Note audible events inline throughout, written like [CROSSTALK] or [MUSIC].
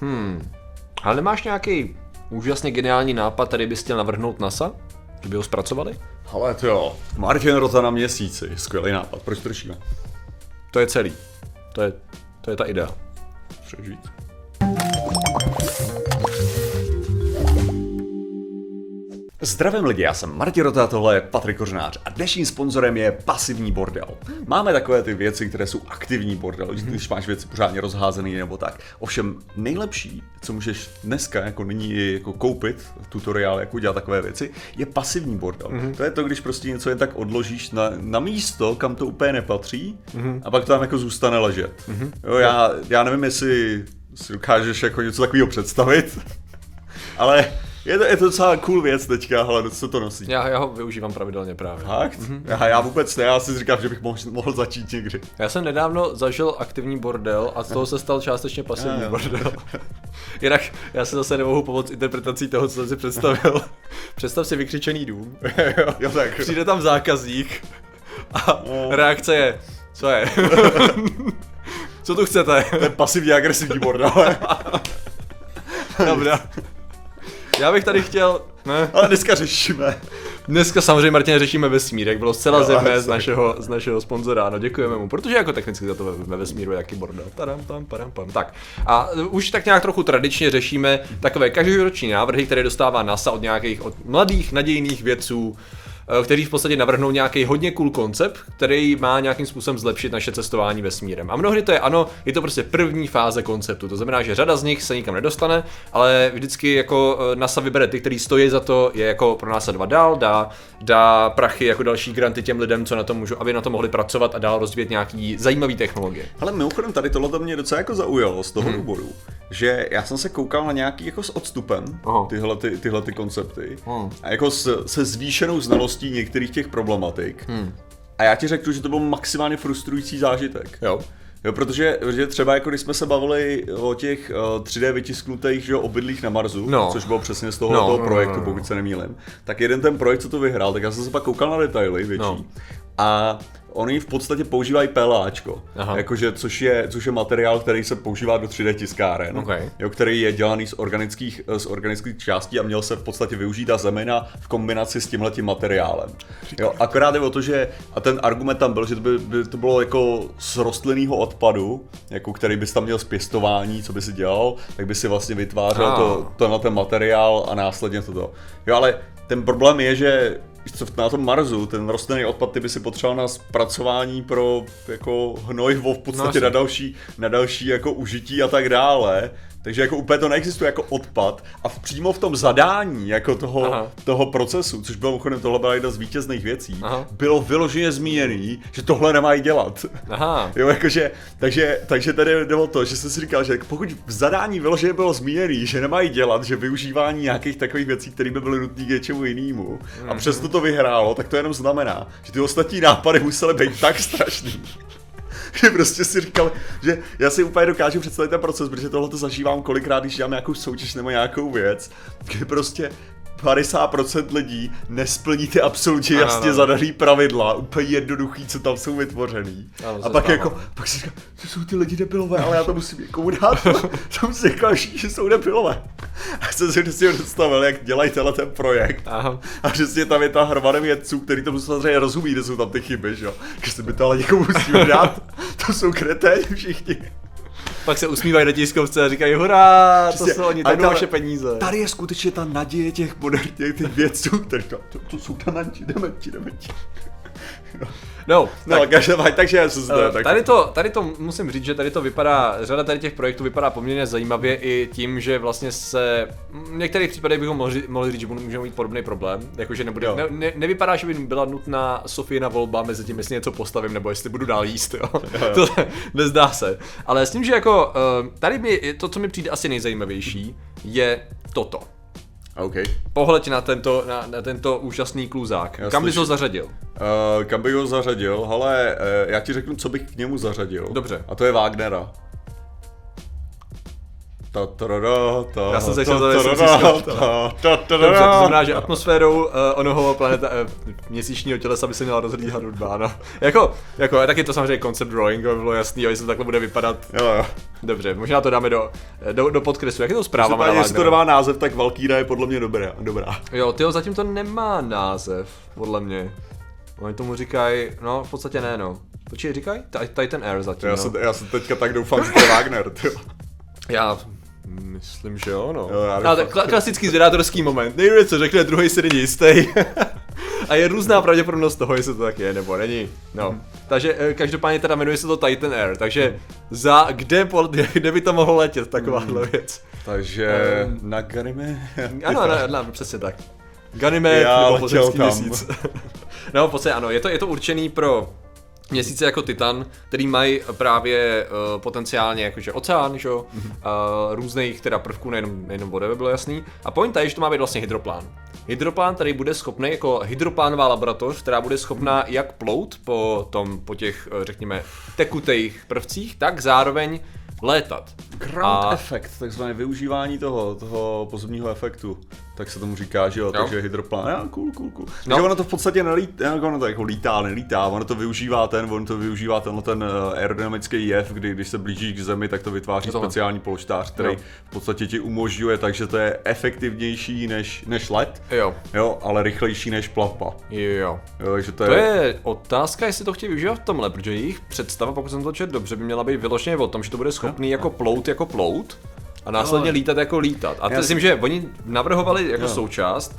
Hmm. Ale nemáš nějaký úžasně geniální nápad, který bys chtěl navrhnout NASA? Že by ho zpracovali? Ale to jo, Martin Rota na měsíci, skvělý nápad, proč trčíme? To je celý. To je, to je ta idea. Přežít. Zdravím lidi, já jsem Martin Rota, tohle je Patrik Kořenář a dnešním sponzorem je pasivní bordel. Máme takové ty věci, které jsou aktivní bordel, mm-hmm. když máš věci pořádně rozházené nebo tak. Ovšem nejlepší, co můžeš dneska jako nyní jako koupit, tutoriál, jako dělat takové věci, je pasivní bordel. Mm-hmm. To je to, když prostě něco jen tak odložíš na, na místo, kam to úplně nepatří mm-hmm. a pak to tam jako zůstane ležet. Mm-hmm. Jo, já, já nevím, jestli si dokážeš jako něco takového představit, [LAUGHS] ale je to, je to docela cool věc teďka, ale co to nosí. Já, já ho využívám pravidelně právě. Fakt? Mm-hmm. Já, já vůbec ne, já si říkám, že bych mohl, mohl začít někdy. Já jsem nedávno zažil aktivní bordel a z toho se stal částečně pasivní bordel. [LAUGHS] Jinak já se zase nemohu pomoct interpretací toho, co jsem si představil. [LAUGHS] Představ si vykřičený dům. jo, tak. Přijde tam zákazník a no. reakce je, co je? [LAUGHS] co tu chcete? To je pasivní agresivní bordel. Dobrá. Já bych tady chtěl... Ne. Ale dneska řešíme. Dneska samozřejmě, Martin, řešíme vesmír, jak bylo zcela zjevné z našeho, z našeho sponzora. No děkujeme mu, protože jako technicky za to ve vesmíru jaký bordel. Tadam, tam, padam, pam. Tak. A už tak nějak trochu tradičně řešíme takové každoroční návrhy, které dostává NASA od nějakých od mladých nadějných vědců, Eh, který v podstatě navrhnou nějaký hodně cool koncept, který má nějakým způsobem zlepšit naše cestování vesmírem. A mnohdy to je ano, je to prostě první fáze konceptu. To znamená, že řada z nich se nikam nedostane, ale vždycky jako eh, NASA vybere ty, který stojí za to, je jako pro nás dva dál, dá, dá prachy jako další granty těm lidem, co na to můžou, aby na to mohli pracovat a dál rozvíjet nějaký zajímavý technologie. Ale mimochodem tady tohle mě docela jako zaujalo z toho hmm. důvodu, že já jsem se koukal na nějaký jako s odstupem tyhle, ty, tyhle ty koncepty hmm. a jako s, se zvýšenou znalostí znalostí některých těch problematik. Hmm. A já ti řeknu, že to byl maximálně frustrující zážitek. Jo. Jo, protože, protože třeba jako když jsme se bavili o těch uh, 3D vytisknutých že, obydlích na Marsu, no. což bylo přesně z toho, no, toho no, projektu, no, no, no. pokud se nemýlím, tak jeden ten projekt, co to vyhrál, tak já jsem se pak koukal na detaily větší. No. A Oni v podstatě používají PLAčko, jakože, což, je, což je materiál, který se používá do 3D tiskáren, okay. jo, který je dělaný z organických, z organických částí a měl se v podstatě využít ta zemina v kombinaci s tímhletím materiálem. Jo, akorát je o to, že a ten argument tam byl, že to by, by to bylo jako z rostlinného odpadu, jako který bys tam měl z pěstování, co by si dělal, tak by si vlastně vytvářel ah. to, na ten materiál a následně toto. Jo, ale ten problém je, že co na tom Marsu, ten rostlinný odpad ty by si potřeboval na zpracování pro jako hnojivo v podstatě no, na další, na další jako užití a tak dále. Takže jako úplně to neexistuje jako odpad a v, přímo v tom zadání jako toho, toho procesu, což bylo mimochodem tohle byla jedna z vítězných věcí, Aha. bylo vyloženě zmíněný, že tohle nemají dělat. Aha. Jo, jakože, takže, takže tady jde o to, že jsem si říkal, že pokud v zadání vyloženě bylo zmíněný, že nemají dělat, že využívání nějakých takových věcí, které by byly nutné k něčemu jinému, mm-hmm. a mhm. přesto to vyhrálo, tak to jenom znamená, že ty ostatní nápady musely být tak strašný, [LAUGHS] že prostě si říkal, že já si úplně dokážu představit ten proces, protože tohle to zažívám kolikrát, když dělám nějakou soutěž nebo nějakou věc, kdy prostě 50% lidí nesplní ty absolutně jasně ano, zadaný pravidla, úplně jednoduchý, co tam jsou vytvořený. Ano, a pak jako, pak si říkám, to jsou ty lidi debilové, ale já to musím někomu dát, to musím říkal, že jsou debilové. A jsem si přesně představil, jak dělají tenhle ten projekt. Aha. A přesně tam je ta hromada vědců, který tomu samozřejmě rozumí, že jsou tam ty chyby, že jo. Že se by to ale někomu musíme dát, to jsou kreténi všichni. Pak se usmívají na tiskovce a říkají, hurá, to jsou oni, tady vaše peníze. Tady je skutečně ta naděje těch moderních těch vědců, kteří to, to, to jsou talenti, jdeme ti, jdeme ti. No. No, tak, každopádně, takže já jsem zde, uh, tak... tady, to, tady to musím říct, že tady to vypadá, řada tady těch projektů vypadá poměrně zajímavě i tím, že vlastně se, v některých případech bychom mohli, mohli říct, že můžeme mít podobný problém, jakože nebude, ne, ne, nevypadá, že by byla nutná Sofie na volba mezi tím, jestli něco postavím, nebo jestli budu dál jíst, jo. jo, jo. [LAUGHS] to nezdá se. Ale s tím, že jako, uh, tady mi, to, co mi přijde asi nejzajímavější, je toto. Okay. Pohled na tento, na, na tento úžasný kluzák. Já kam bys ho zařadil? Uh, kam bych ho zařadil? Ale uh, já ti řeknu, co bych k němu zařadil. Dobře. A to je Wagnera. Ta, ta, ta, Já jsem se chtěl Dobře, to znamená, že atmosférou uh, onoho planeta, uh, měsíčního tělesa by se měla rozhlíhat hudba, ano. [LAUGHS] Jako, jako, taky to samozřejmě concept drawing, aby bylo jasný, jestli to takhle bude vypadat. Jo, jo. Dobře, možná to dáme do, do, do podkresu. Jak je to zpráva, Každopádně, jestli to nemá název, tak Valkyra je podle mě dobrá. dobrá. Jo, tyjo, zatím to nemá název, podle mě. Oni tomu říkají, no v podstatě ne, no. Počkej, říkají? Ti- Titan Air zatím, Já no. jsem, já jsem teďka tak doufám, že to je Wagner. Tyjo. Já myslím, že jo, no. Jo, já no doufám. kla- klasický zvědátorský moment. Nejde, co řekne, druhý si není jistý. [LAUGHS] A je různá pravděpodobnost toho, jestli to tak je nebo není. No. Takže eh, každopádně teda jmenuje se to Titan Air, takže za kde, [LAUGHS] kde by to mohlo letět takováhle věc? Takže Ehm. na Ganime. Ano, [LAUGHS] ano, ano, přesně tak. Ganymede nebo pozemský měsíc. No, v podstatě ano, je to, je to určený pro měsíce jako Titan, který mají právě uh, potenciálně jakože oceán, že? jo, uh, různých teda prvků, nejenom, nejenom vody, aby bylo jasný. A pointa je, že to má být vlastně hydroplán. Hydroplán, který bude schopný, jako hydroplánová laboratoř, která bude schopná jak plout po, tom, po těch, eh, řekněme, tekutých prvcích, tak zároveň létat. Ground A- efekt, takzvané využívání toho, toho pozemního efektu, tak se tomu říká, že jo, Jo. takže hydroplán, ja, cool, cool, cool. No. Takže ono to v podstatě nelítá, ono to jako lítá, nelítá, ono to využívá ten, ono to využívá tenhle ten eh, aerodynamický jev, kdy když se blíží k zemi, tak to vytváří Tohle. speciální polštář, který Jo. v podstatě ti umožňuje, takže to je efektivnější než, než let, Jo, jo, ale rychlejší než plavba. jo. Jo, takže to, To je, je otázka, jestli to chtějí využívat v tomhle, protože jejich představa, pokud jsem to četl dobře, by měla být vyloženě o tom, že to bude schopný jako plout jako plout a následně Jo. lítat jako lítat. A Já myslím, si- že oni navrhovali jako Jo. součást,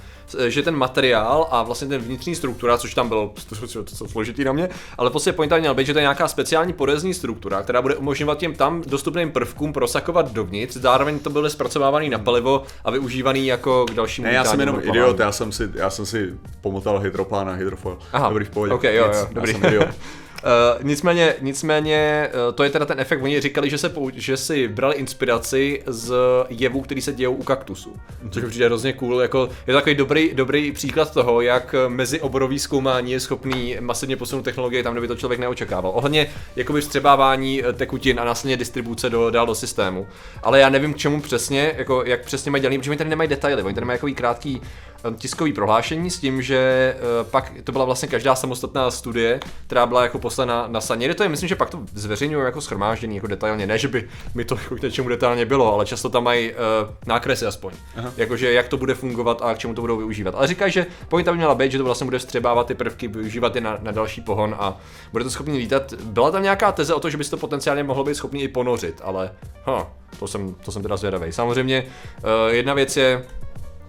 že ten materiál a vlastně ten vnitřní struktura, což tam bylo [LAUGHS] to, to, složitý na mě, ale v podstatě pointa měla být, že to je nějaká speciální porezní struktura, která bude umožňovat těm tam dostupným prvkům prosakovat dovnitř, zároveň to bylo zpracovávaný na palivo a využívaný jako k dalšímu ne, já jsem jenom plavání. idiot, já jsem si, já jsem si pomotal hydroplán a hydrofoil. Aha, Dobrý v pohodě. Ok, jo, Nic, jo, já dobrý. jsem idiot. [LAUGHS] Uh, nicméně, nicméně, uh, to je teda ten efekt, oni říkali, že, se pou, že si brali inspiraci z jevů, který se dějou u kaktusu. Což přijde hrozně cool, jako je to takový dobrý, dobrý příklad toho, jak mezioborový zkoumání je schopný masivně posunout technologie tam, kde by to člověk neočekával. Ohledně jakoby vstřebávání eh, tekutin a následně distribuce do, dál do systému. Ale já nevím k čemu přesně, jako jak přesně mají dělaný, protože oni tady nemají detaily, oni tady mají takový krátký eh, tiskový prohlášení s tím, že eh, pak to byla vlastně každá samostatná studie, která byla jako poslana na saně. Kde to je, myslím, že pak to zveřejňují jako schromáždění, jako detailně. Ne, že by mi to jako k něčemu detailně bylo, ale často tam mají uh, nákresy aspoň. Jakože jak to bude fungovat a k čemu to budou využívat. Ale říkají, že pointa by měla být, že to vlastně bude vstřebávat ty prvky, využívat je na, na další pohon a bude to schopný lítat. Byla tam nějaká teze o to, že by to potenciálně mohlo být schopný i ponořit, ale huh, to, jsem, to jsem teda zvědavý. Samozřejmě uh, jedna věc je,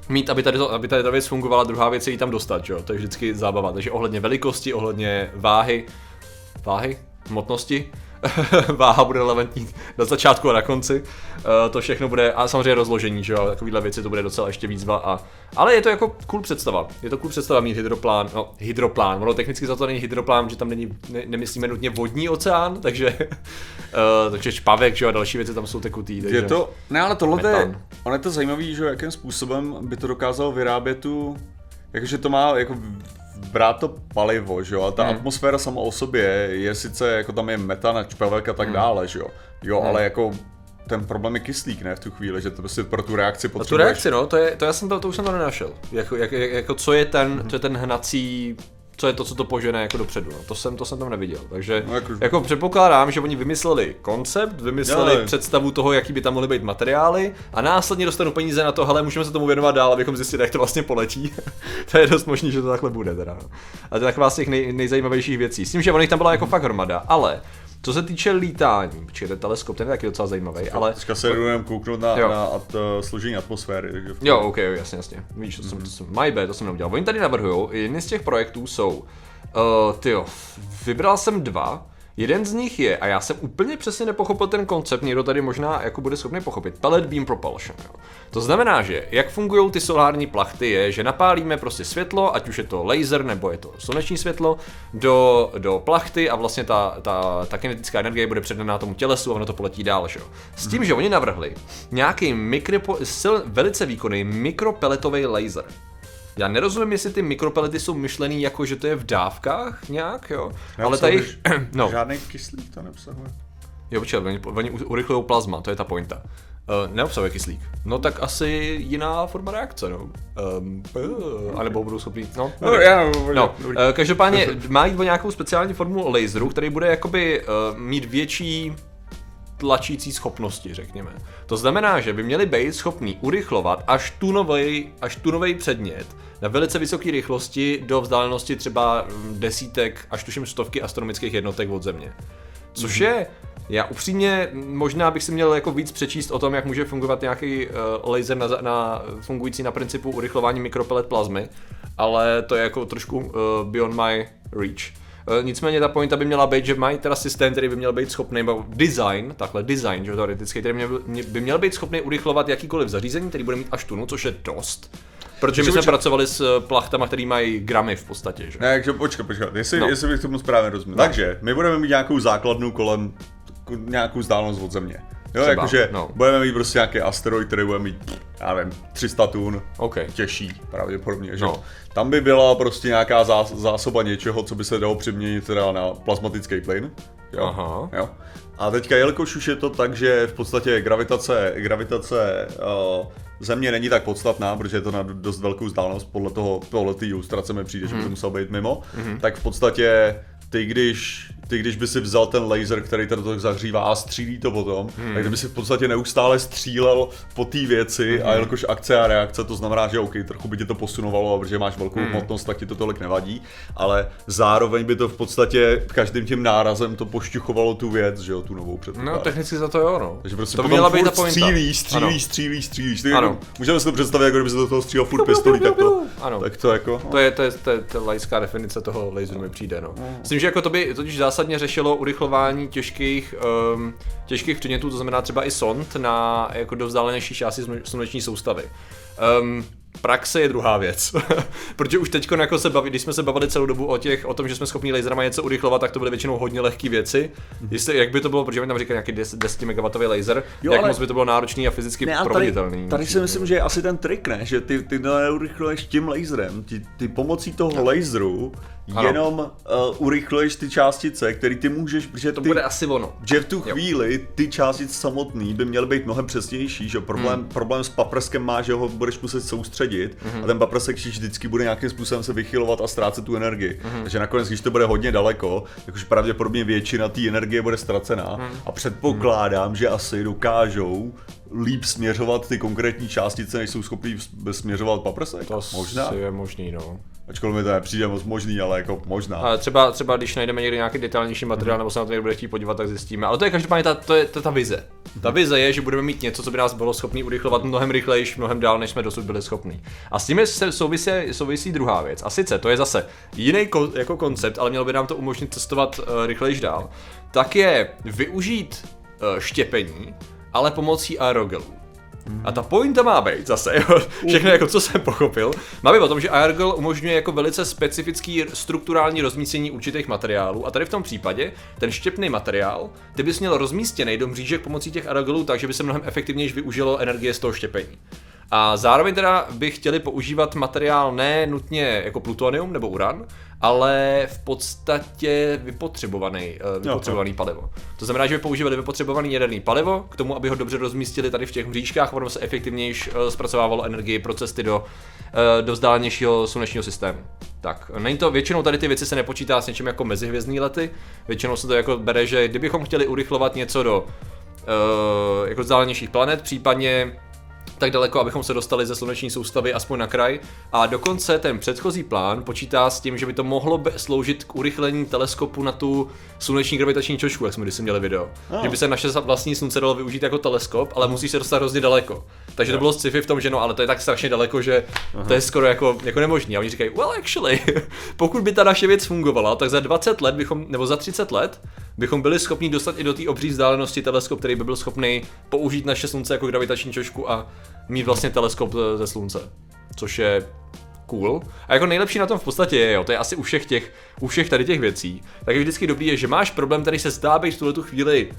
mít, aby tady, to, aby tady ta věc fungovala, druhá věc je ji tam dostat, že jo? to je vždycky zábava. Takže ohledně velikosti, ohledně váhy, váhy, hmotnosti, [LAUGHS] váha bude relevantní na začátku a na konci, uh, to všechno bude, a samozřejmě rozložení, že jo, takovýhle věci to bude docela ještě výzva, a, ale je to jako cool představa, je to cool představa mít hydroplán, no hydroplán, ono technicky za to není hydroplán, že tam není, ne, nemyslíme nutně vodní oceán, takže, uh, [LAUGHS] takže špavek, že jo, a další věci tam jsou tekutý, takže... Je to, ne ale tohle je. Ono je to zajímavý, že jakým způsobem by to dokázalo vyrábět tu, jakože to má jako brát to palivo, že jo, a ta Hmm. atmosféra sama o sobě je sice, jako tam je metan, čpavek a tak Hmm. dále, že jo, jo, ale jako ten problém je kyslík, ne, v tu chvíli, že to prostě pro tu reakci A tu potřebuješ. reakci, no, to, je, to, já jsem to, to už jsem to nenašel. Jako, jak, jak, jako co je ten, co je ten hnací, co je to, co to požene jako dopředu, no. to, jsem, to jsem tam neviděl. Takže No, jako- jako, předpokládám, že oni vymysleli koncept, vymysleli jo. představu toho, jaký by tam mohly být materiály a následně dostanou peníze na to, hele, můžeme se tomu věnovat dál, abychom zjistili, jak to vlastně poletí. [LAUGHS] to je dost možný, že to takhle bude teda. No. A to je taková z těch nej, nejzajímavějších věcí. S tím, že on jich tam byla jako fakt hromada, ale co se týče lítání, protože ten teleskop, ten je taky docela zajímavý, ale Teďka se jdu jenom kouknout na, Jo. na at, uh, složení atmosféry. Takže Jo, ok, jo, jasně, jasně. Víš, to jsem, to jsem, my bad, to jsem neudělal. Oni tady navrhují, jedny z těch projektů jsou, uh, tyjo, vybral jsem dva, Jeden z nich je, a já jsem úplně přesně nepochopil ten koncept, někdo tady možná jako bude schopný pochopit, pellet beam propulsion. Jo. To znamená, že jak fungují ty solární plachty je, že napálíme prostě světlo, ať už je to laser nebo je to sluneční světlo, do, do plachty a vlastně ta, ta, ta kinetická energie bude předaná tomu tělesu a ono to poletí dál. Že? jo. S tím, že oni navrhli nějaký mikropo, sil, velice výkonný mikropeletový laser. Já nerozumím, jestli ty mikropelety jsou myšlený jako, že to je v dávkách nějak, jo. Ale ta jejich, [CLEARS THROAT] no, Žádný kyslík to neobsahuje. jo, počkej, oni, oni urychlují plazma, to je ta pointa. Uh, neobsahuje kyslík. No tak asi jiná forma reakce, no. Um, uh, anebo budou schopni, no. No, já, No, uh, každopádně [LAUGHS] má jít o nějakou speciální formu laseru, který bude jakoby uh, mít větší tlačící schopnosti, řekněme. To znamená, že by měli být schopní urychlovat až tunovej, až tunovej předmět na velice vysoké rychlosti do vzdálenosti třeba mm, desítek až tuším stovky astronomických jednotek od Země. Což je já upřímně, možná bych si měl jako víc přečíst o tom, jak může fungovat nějaký uh, laser na, na, fungující na principu urychlování mikropelet plazmy, ale to je jako trošku uh, beyond my reach. Uh, nicméně ta pointa by měla být, že mají teda systém, který by měl být schopný, nebo design, takhle design, že teoreticky, který měl, by měl být schopný urychlovat jakýkoliv zařízení, který bude mít až tunu, což je dost. Protože my jsme pracovali s plachtama, který mají gramy v podstatě, že? Ne, takže počkej, počkej, jestli, no. jestli bych tomu správně rozuměl. No. Takže, my budeme mít nějakou základnu kolem nějakou vzdálenost od Země. Jo, jakože no. budeme mít prostě nějaký asteroid, který bude mít, já nevím, 300 tun, okay. těžší pravděpodobně, že? No. Tam by byla prostě nějaká zás, zásoba něčeho, co by se dalo přeměnit teda na plazmatický plyn. Jo? Aha. Jo? A teďka, jelikož už je to tak, že v podstatě gravitace, gravitace uh, Země není tak podstatná, protože je to na dost velkou vzdálenost, podle toho, podle té ilustrace mi přijde, mm. že by to mhm. muselo být mimo, mm. tak v podstatě ty když, ty když by si vzal ten laser, který ten to zahřívá a střílí to potom, hmm. tak kdyby si v podstatě neustále střílel po té věci hmm. a jelikož akce a reakce, to znamená, že OK, trochu by tě to posunovalo, protože máš velkou hmm. hmotnost, tak ti to tolik nevadí, ale zároveň by to v podstatě každým tím nárazem to pošťuchovalo tu věc, že jo, tu novou předpoklad. No, technicky za to jo, no. Takže prostě to by měla být ta pointa. Střílí, střílí, ano. střílí, střílí, střílí. Ano. Můžeme si to představit, jako kdyby se do toho střílel furt pistolí, tak to, ano. tak to jako. No. To je, to je, to je, to je laická definice toho laseru mi přijde, no. no. Myslím, že jako to by totiž zásadně řešilo urychlování těžkých, um, těžkých předmětů, to znamená třeba i sond na jako do vzdálenější části sluneční soustavy. Um, praxe je druhá věc. [LAUGHS] Protože už teď, jako se baví, když jsme se bavili celou dobu o, těch, o tom, že jsme schopni laserama něco urychlovat, tak to byly většinou hodně lehké věci. Mm-hmm. Jestli, jak by to bylo, protože mi tam říkají nějaký 10, 10 MW laser, jo, jak ale... moc by to bylo náročný a fyzicky ne, a proveditelný. Tady, tady si myslím, že je asi ten trik, ne? Že ty, ty neurychluješ tím laserem, ty, ty pomocí toho no. laseru ano. jenom uh, urychluješ ty částice, které ty můžeš, protože to ty, bude asi ono. Že v tu chvíli jo. ty částice samotný by měly být mnohem přesnější, že problém, hmm. problém s paprskem má, že ho budeš muset soustředit hmm. a ten paprsek vždycky bude nějakým způsobem se vychylovat a ztrácet tu energii. Hmm. Takže nakonec, když to bude hodně daleko, jakože pravděpodobně většina té energie bude ztracená hmm. a předpokládám, hmm. že asi dokážou líp směřovat ty konkrétní částice, než jsou schopný směřovat paprsek. To Možná. je možný, no. Ačkoliv mi to nepřijde moc možný, ale jako možná. A třeba, třeba když najdeme někdy nějaký detailnější materiál, mm. nebo se na to někdo bude chtít podívat, tak zjistíme. Ale to je každopádně ta, to je, to je ta vize. Ta mhm. vize je, že budeme mít něco, co by nás bylo schopný urychlovat mnohem rychleji, mnohem dál, než jsme dosud byli schopní. A s tím je souvisí, souvisí druhá věc. A sice to je zase jiný ko, jako koncept, ale mělo by nám to umožnit cestovat uh, rychleji dál. Tak je využít uh, štěpení, ale pomocí aerogelů. A ta pointa má být zase, jo, všechno jako co jsem pochopil, má být o tom, že Airgel umožňuje jako velice specifický strukturální rozmístění určitých materiálů a tady v tom případě ten štěpný materiál, ty bys měl rozmístěný do mřížek pomocí těch aerogelů tak, že by se mnohem efektivněji využilo energie z toho štěpení. A zároveň teda by chtěli používat materiál ne nutně jako plutonium nebo uran, ale v podstatě vypotřebovaný, uh, vypotřebovaný palivo. To znamená, že by používali vypotřebovaný jaderný palivo k tomu, aby ho dobře rozmístili tady v těch mřížkách ono se efektivněji uh, zpracovávalo energii pro cesty do, uh, do vzdálenějšího slunečního systému. Tak, není to, většinou tady ty věci se nepočítá s něčím jako mezihvězdní lety, většinou se to jako bere, že kdybychom chtěli urychlovat něco do uh, jako vzdálenějších planet, případně tak daleko, abychom se dostali ze sluneční soustavy aspoň na kraj. A dokonce ten předchozí plán počítá s tím, že by to mohlo sloužit k urychlení teleskopu na tu sluneční gravitační čočku, jak jsme když měli video. Oh. Že by se naše vlastní slunce dalo využít jako teleskop, ale musí se dostat hrozně daleko. Takže to bylo sci-fi v tom, že no, ale to je tak strašně daleko, že Aha. to je skoro jako, jako nemožný. A oni říkají, well actually, [LAUGHS] pokud by ta naše věc fungovala, tak za 20 let bychom, nebo za 30 let, bychom byli schopni dostat i do té obří vzdálenosti teleskop, který by byl schopný použít naše slunce jako gravitační čočku a mít vlastně teleskop ze slunce. Což je cool. A jako nejlepší na tom v podstatě je, jo, to je asi u všech těch, u všech tady těch věcí, tak je vždycky dobrý je, že máš problém, který se zdá být v tuhle tu chvíli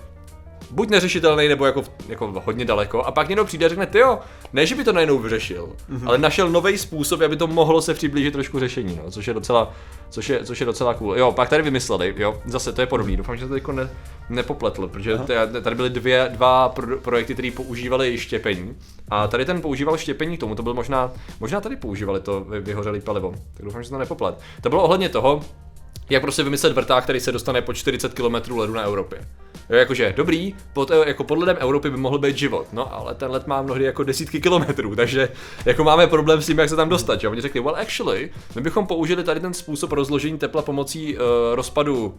buď neřešitelný, nebo jako, jako hodně daleko. A pak někdo přijde a řekne, ty jo, ne, že by to najednou vyřešil, mm-hmm. ale našel nový způsob, aby to mohlo se přiblížit trošku řešení, no, což je docela, což je, což je docela cool. Jo, pak tady vymysleli, jo, zase to je podobný, doufám, že to jako ne, nepopletl, protože tady byly dvě, dva pro, projekty, které používali štěpení. A tady ten používal štěpení k tomu, to byl možná, možná tady používali to vyhořelý palivo, tak doufám, že to nepoplet. To bylo ohledně toho, jak prostě vymyslet vrták, který se dostane po 40 km ledu na Evropě. Jo, jakože dobrý, pod, jako pod ledem Evropy by mohl být život, no ale ten led má mnohdy jako desítky kilometrů, takže jako máme problém s tím, jak se tam dostat, jo. Oni řekli, well actually, my bychom použili tady ten způsob rozložení tepla pomocí uh, rozpadu uh,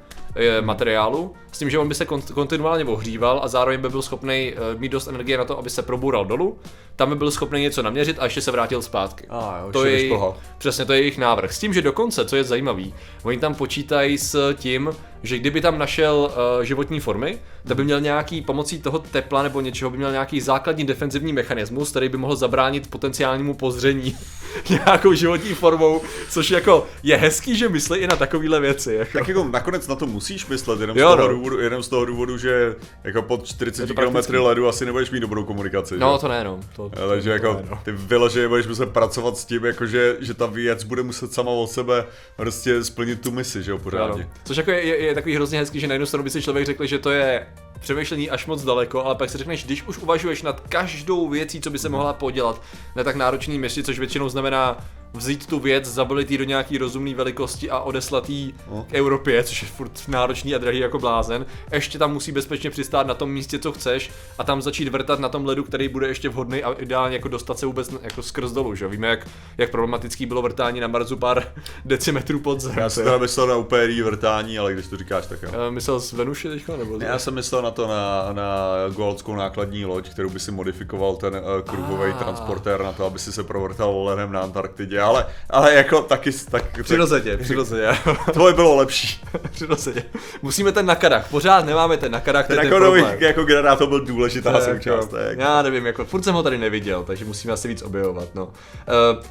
materiálu, s tím, že on by se kontinuálně ohříval a zároveň by byl schopný uh, mít dost energie na to, aby se proboural dolů, tam by byl schopný něco naměřit a ještě se vrátil zpátky. A jo, to je, přesně, to je jejich návrh. S tím, že dokonce, co je zajímavý, oni tam počítají s tím, že kdyby tam našel uh, životní formy, tak by měl nějaký pomocí toho tepla nebo něčeho by měl nějaký základní defenzivní mechanismus, který by mohl zabránit potenciálnímu pozření [LAUGHS] nějakou životní formou, což jako je hezký, že myslí i na takovéhle věci. Jako. Tak jako nakonec na to musíš myslet, jenom, jo, z, toho no. důvodu, jenom z toho důvodu, že jako pod 40 km ledu asi nebudeš mít dobrou komunikaci. No že? to ne, no. To, to, Takže to, jako ne, no. ty vyloženě budeš muset pracovat s tím, jako že, že ta věc bude muset sama od sebe prostě splnit tu misi, že jo, pořádně. No. Což jako je, je, je, takový hrozně hezký, že na jednu stranu by si člověk řekl, že to je れ přemýšlení až moc daleko, ale pak si řekneš, když už uvažuješ nad každou věcí, co by se mohla podělat na tak náročný misi, což většinou znamená vzít tu věc, zabalit ji do nějaký rozumné velikosti a odeslat ji no. k Evropě, což je furt náročný a drahý jako blázen. Ještě tam musí bezpečně přistát na tom místě, co chceš a tam začít vrtat na tom ledu, který bude ještě vhodný a ideálně jako dostat se vůbec jako skrz dolů, že? Víme, jak, jak problematický bylo vrtání na Marsu pár [LAUGHS] decimetrů pod zem. Já jsem teda myslel na úplně vrtání, ale když to říkáš, tak jo. Uh, myslel z Venuše teďka, nebo? Já jsem myslel na to na, na Goldskou nákladní loď, kterou by si modifikoval ten uh, kruhový ah. transportér na to, aby si se provrtal ledem na Antarktidě, ale, ale jako taky... Tak, přirozeně, [LAUGHS] přirozeně. Tvoje bylo lepší. [LAUGHS] přirozeně. Musíme ten nakadach, pořád nemáme ten nakadach, ten, ten jako generátor byl důležitá to součást. Jako, já nevím, jako furt jsem ho tady neviděl, takže musíme asi víc objevovat, no. Uh,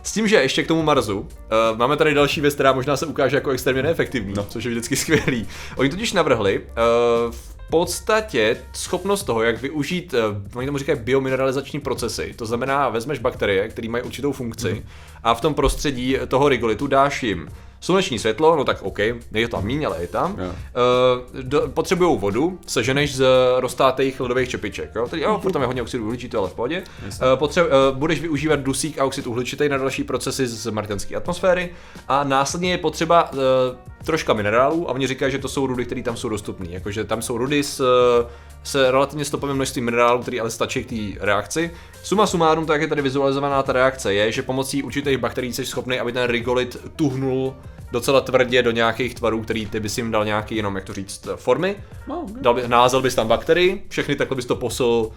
s tím, že ještě k tomu Marsu, uh, máme tady další věc, která možná se ukáže jako extrémně neefektivní, no. což je vždycky skvělý. Oni totiž navrhli uh, podstatě schopnost toho, jak využít, uh, oni tomu říkají biomineralizační procesy, to znamená, vezmeš bakterie, které mají určitou funkci mm. a v tom prostředí toho rigolitu dáš jim Sluneční světlo, no tak OK, je tam míň, ale je tam. Yeah. Uh, potřebují vodu, seženeš z roztátých ledových čepiček. Jo? Tedy, jo, tam je hodně oxidu uhličitého, ale v pohodě. Uh, potře- uh, budeš využívat dusík a oxid uhličitý na další procesy z martianské atmosféry a následně je potřeba uh, troška minerálů a oni říkají, že to jsou rudy, které tam jsou dostupné. Jakože tam jsou rudy s, s relativně stopovým množstvím minerálů, které ale stačí k té reakci. Suma sumárum, tak je tady vizualizovaná ta reakce, je, že pomocí určitých bakterií jsi schopný, aby ten rigolit tuhnul docela tvrdě do nějakých tvarů, který ty bys jim dal nějaký, jenom jak to říct, formy. No, okay. dal by, názel bys tam bakterii, všechny takhle bys to posil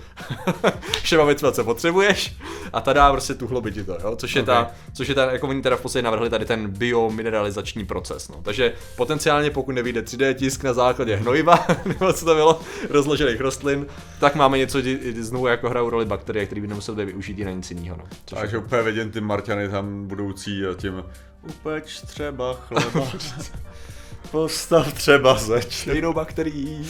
[LAUGHS] všema věcma, co potřebuješ a tada prostě tuhlo by ti to, jo? Což je okay. ta, což je ta, jako oni teda v podstatě navrhli tady ten biomineralizační proces, no. Takže potenciálně pokud nevyjde 3D tisk na základě hnojiva, [LAUGHS] nebo co to bylo, rozložených rostlin, tak máme něco, znovu jako hrajou roli bakterie, které by nemuseli využít i na nic jiného. No. Takže úplně vidím ty Marťany tam budoucí tím Upeč třeba chleba. Postav třeba zeď. Stejnou bakterií.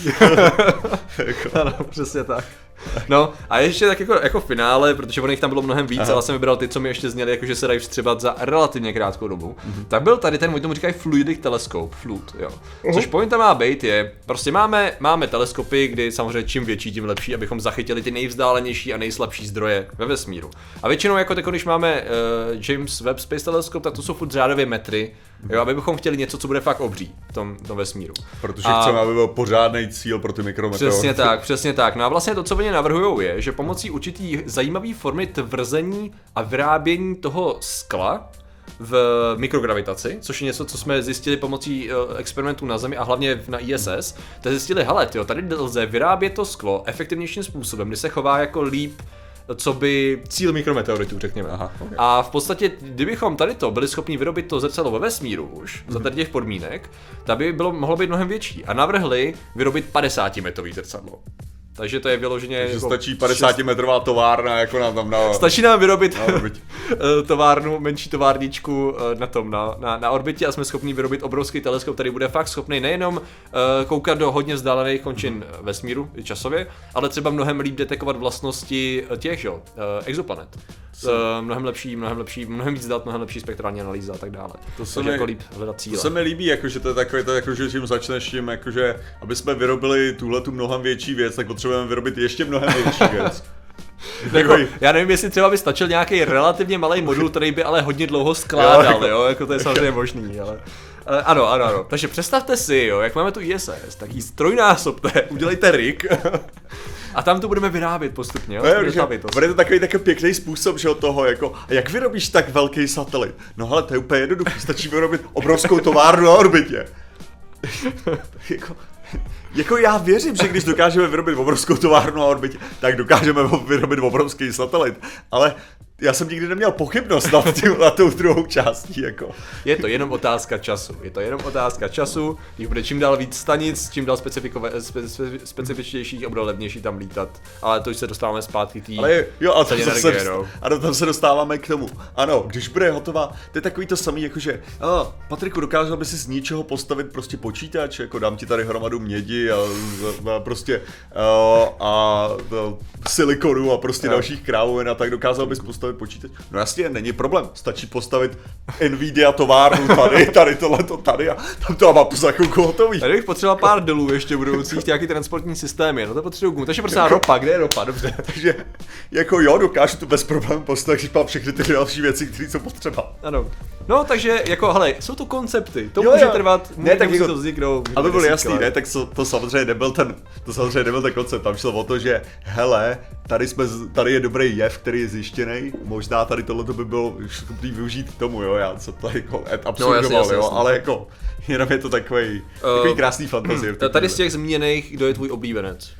jako. [LAUGHS] ano, přesně tak. [LAUGHS] No a ještě tak jako, jako finále, protože on jich tam bylo mnohem víc, Aha. ale jsem vybral ty, co mi ještě zněly, jako že se dají vstřebat za relativně krátkou dobu. Mm-hmm. Tak byl tady ten, oni tomu říkají fluidic telescope, flut, jo. Uh-huh. Což pointa má být je, prostě máme, máme teleskopy, kdy samozřejmě čím větší, tím lepší, abychom zachytili ty nejvzdálenější a nejslabší zdroje ve vesmíru. A většinou jako teď, když máme uh, James Webb Space Telescope, tak to jsou furt řádově metry, Jo, aby bychom chtěli něco, co bude fakt obří v tom, tom vesmíru. Protože a... chceme, aby byl pořádný cíl pro ty mikrometeory. Přesně tak, přesně tak. No a vlastně to, co oni navrhují, je, že pomocí určitý zajímavé formy tvrzení a vyrábění toho skla, v mikrogravitaci, což je něco, co jsme zjistili pomocí uh, experimentů na Zemi a hlavně na ISS, tak zjistili, hele, tyjo, tady lze vyrábět to sklo efektivnějším způsobem, kdy se chová jako líp co by cíl mikrometeoritů, řekněme. Aha, okay. A v podstatě, kdybychom tady to byli schopni vyrobit to zrcadlo ve vesmíru už, mm-hmm. za tady těch podmínek, tak by bylo, mohlo být mnohem větší. A navrhli vyrobit 50 metový zrcadlo. Takže to je vyloženě... Že jako stačí 50 metrová továrna jako na tam na... Stačí nám vyrobit [LAUGHS] eh, továrnu, menší továrničku eh, na tom, na, na, na orbitě a jsme schopni vyrobit obrovský teleskop, který bude fakt schopný nejenom eh, koukat do hodně vzdálených končin vesmíru i časově, ale třeba mnohem líp detekovat vlastnosti těch, jo, exoplanet. Eh, mnohem lepší, mnohem lepší, mnohem víc dat, mnohem lepší spektrální analýza a tak dále. To se Takže mi- jako líp hledat To cíle. se mi líbí, jakože to je takové, to, jakože tím začneš tím, jakože, aby jsme vyrobili tuhle tu mnohem větší věc, tak potřebujeme vyrobit ještě mnohem větší [LAUGHS] věc. Jako, já nevím, jestli třeba by stačil nějaký relativně malý modul, který by ale hodně dlouho skládal, Jo, jako- jo jako to je samozřejmě možný, ale... ale ano, ano, ano. Takže představte si, jo, jak máme tu ISS, tak ji strojnásobte, [LAUGHS] udělejte rig a tam to budeme vyrábět postupně, jo? No, jo, Bude že to takový takový pěkný způsob, že od toho, jako, a jak vyrobíš tak velký satelit? No hele, to je úplně jednoduché, stačí vyrobit obrovskou továrnu na orbitě. [LAUGHS] jako, jako já věřím, že když dokážeme vyrobit obrovskou továrnu na orbitě, tak dokážeme vyrobit obrovský satelit, ale já jsem nikdy neměl pochybnost nad, tím, nad tou druhou částí, jako. Je to jenom otázka času. Je to jenom otázka času, když bude čím dál víc stanic, čím dál specifikové, spe, spe, specifičtější a bude levnější tam lítat. Ale to už se dostáváme zpátky tý... Ale jo, ale tam ceně se, energie, no. ano, tam se dostáváme k tomu. Ano, když bude hotová, to je takový to samý, jakože, a, Patriku, dokázal by si z ničeho postavit prostě počítač, jako dám ti tady hromadu mědi a, a prostě a, a to, silikonu a prostě Jo. dalších krávovin a tak dokázal bys postavit počítač. No jasně, není problém, stačí postavit Nvidia továrnu tady, tady tohleto tady a tam to má za chvilku hotový. Tady bych potřeboval pár dolů ještě budoucích, nějaký transportní systémy, no to potřebuji gumu. Takže prostě ropa, kde je ropa, dobře. [LAUGHS] Takže jako jo, dokážu to bez problémů postavit, když mám všechny ty další věci, které jsou potřeba. Ano. No, takže jako, hele, jsou to koncepty, to Jo, může jo. trvat, Ne, může tak musí jako- to vzniknout. může Aby to byl desítky jasný, let. ne, tak to, to samozřejmě nebyl ten, to samozřejmě nebyl ten koncept, tam šlo o to, že hele, tady jsme, tady je dobrý jev, který je zjištěný, možná tady tohle by bylo schopný využít k tomu, jo, já jsem to jako absurdoval, jasně, jasně, jo, jasně. ale jako, jenom je to takový, takový krásný fantazie. Ta- Tady z těch zmíněných, kdo je tvůj oblíbenec?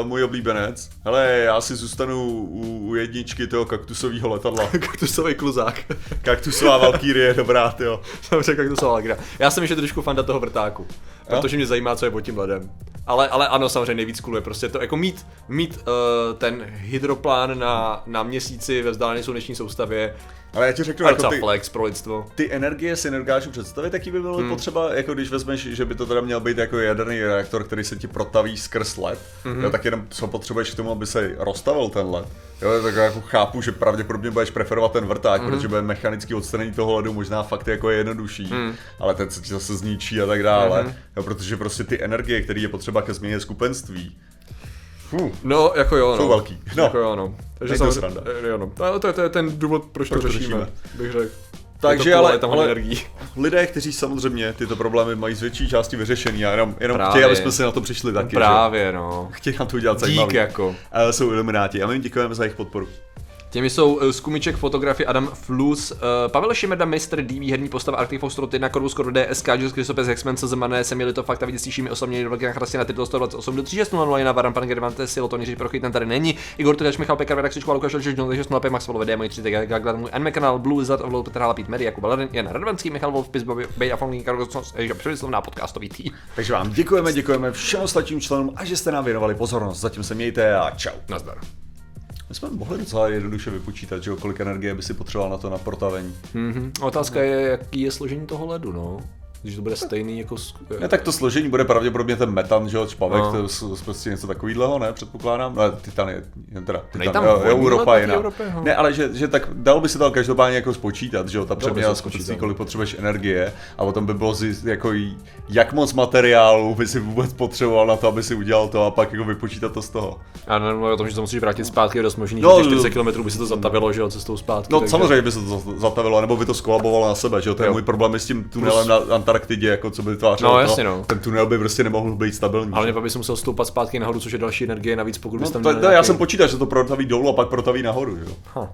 Uh, můj oblíbenec, hele, já si zůstanu u, u jedničky toho kaktusového letadla. [LAUGHS] Kaktusový kluzák. Kaktusová Valkyrie je dobrá, jo. [LAUGHS] Dobře, kaktusová lagra. Já jsem ještě trošku fanda toho vrtáku, protože mě zajímá, co je pod tím ledem. Ale, ale ano, samozřejmě nejvíc cool je prostě to, jako mít, mít uh, ten hydroplán na, na měsíci ve vzdálené sluneční soustavě, Ale já ti řeknu, jako ty, flex pro lidstvo. ty energie si nedokážu představit, jaký by bylo hmm. potřeba, jako když vezmeš, že by to teda měl být jako jaderný reaktor, který se ti protaví skrz led, mm-hmm. jo, tak jenom co potřebuješ k tomu, aby se rozstavil ten led. Jo, tak jako chápu, že pravděpodobně budeš preferovat ten vrták, mm-hmm. protože bude mechanický odstranění toho ledu možná fakt jako je jednodušší, mm. ale ten se ti zase zničí a tak dále, mm-hmm. jo, protože prostě ty energie, které je potřeba ke změně skupenství, Fuh. No, jako jo, no. Jsou velký. No. Jako jo, no. Takže to samozřejmě, sranda. jo, no. To, to, je- to, je ten důvod, proč, Proč to řešíme, řešíme. bych řekl. Takže ale- je tam ale- energií. lidé, kteří samozřejmě tyto problémy mají z větší části vyřešený a jenom, jenom Právě. chtějí, aby jsme si na to přišli taky, že? Právě, no. chtějí nám to udělat Dík zajímavý. jako. A jsou ilumináti a my jim děkujeme za jejich podporu. Těmi jsou eh, z Kumiček fotografie Adam Flus, uh, Pavel Šimerda, Mr. D, výherní postava Arctic Fox 1 Korvus Skoro DSK, Jus Christopes Hexman, Sezemané, Semili to fakt a vidíte slyšíme osobně do velkých chrastě na titul 128 do 36 na Varan, Pan Gervante, Silo, Tony, Prochyt, ten tady není, Igor Tudaš, Michal Pekar, Vedak Křičko, Lukáš Lčeš, Don, 6 0 Max Volové, Démoj 3, Gaglan, můj Anime kanál, Blue Zat, Ovlou, Petr Hala, Pít Medy, Jakub Aladen, Jan Radvanský, Michal Wolf, Pis, Bobby, Bej a Fonlín, Karol Gosnos, Přemyslovná podcastový tým. Takže vám děkujeme, děkujeme všem ostatním členům a že jste nám věnovali pozornost. Zatím se mějte a čau. Nazdar. My jsme mohli docela jednoduše vypočítat, že kolik energie by si potřeboval na to na protavení. Mhm. Otázka je, jaký je složení toho ledu, no. Když to bude stejný jako... Ne, tak to složení bude pravděpodobně ten metan, že jo, čpavek, No. to je prostě něco takového, ne, předpokládám. No, titan je, teda, titan, tam jo, vodní Europa jiná. Evropě, no. Ne, ale že, že tak dalo by se to každopádně jako spočítat, že jo, ta přeměna skutečně, kolik potřebuješ energie a potom by bylo zjist, jako jak moc materiálu by si vůbec potřeboval na to, aby si udělal to a pak jako vypočítat to z toho. A nemluvím o tom, že to musíš vrátit zpátky, je dost možný, No, že těch 40 km by se to zatavilo, že jo, cestou zpátky. No takže- samozřejmě by se to za- zatavilo, nebo by to skolabovalo na sebe, že jo, to je Jo. můj problém s tím tunelem na Antarktidě, jako co by vytvářelo No, jasně, no. Ten tunel by prostě nemohl být stabilní. Ale pak by se musel stoupat zpátky nahoru, což je další energie navíc, pokud bys No, tam to, to, já nějaký- jsem počítal, že to protaví dolů a pak protaví nahoru, že jo. Ha.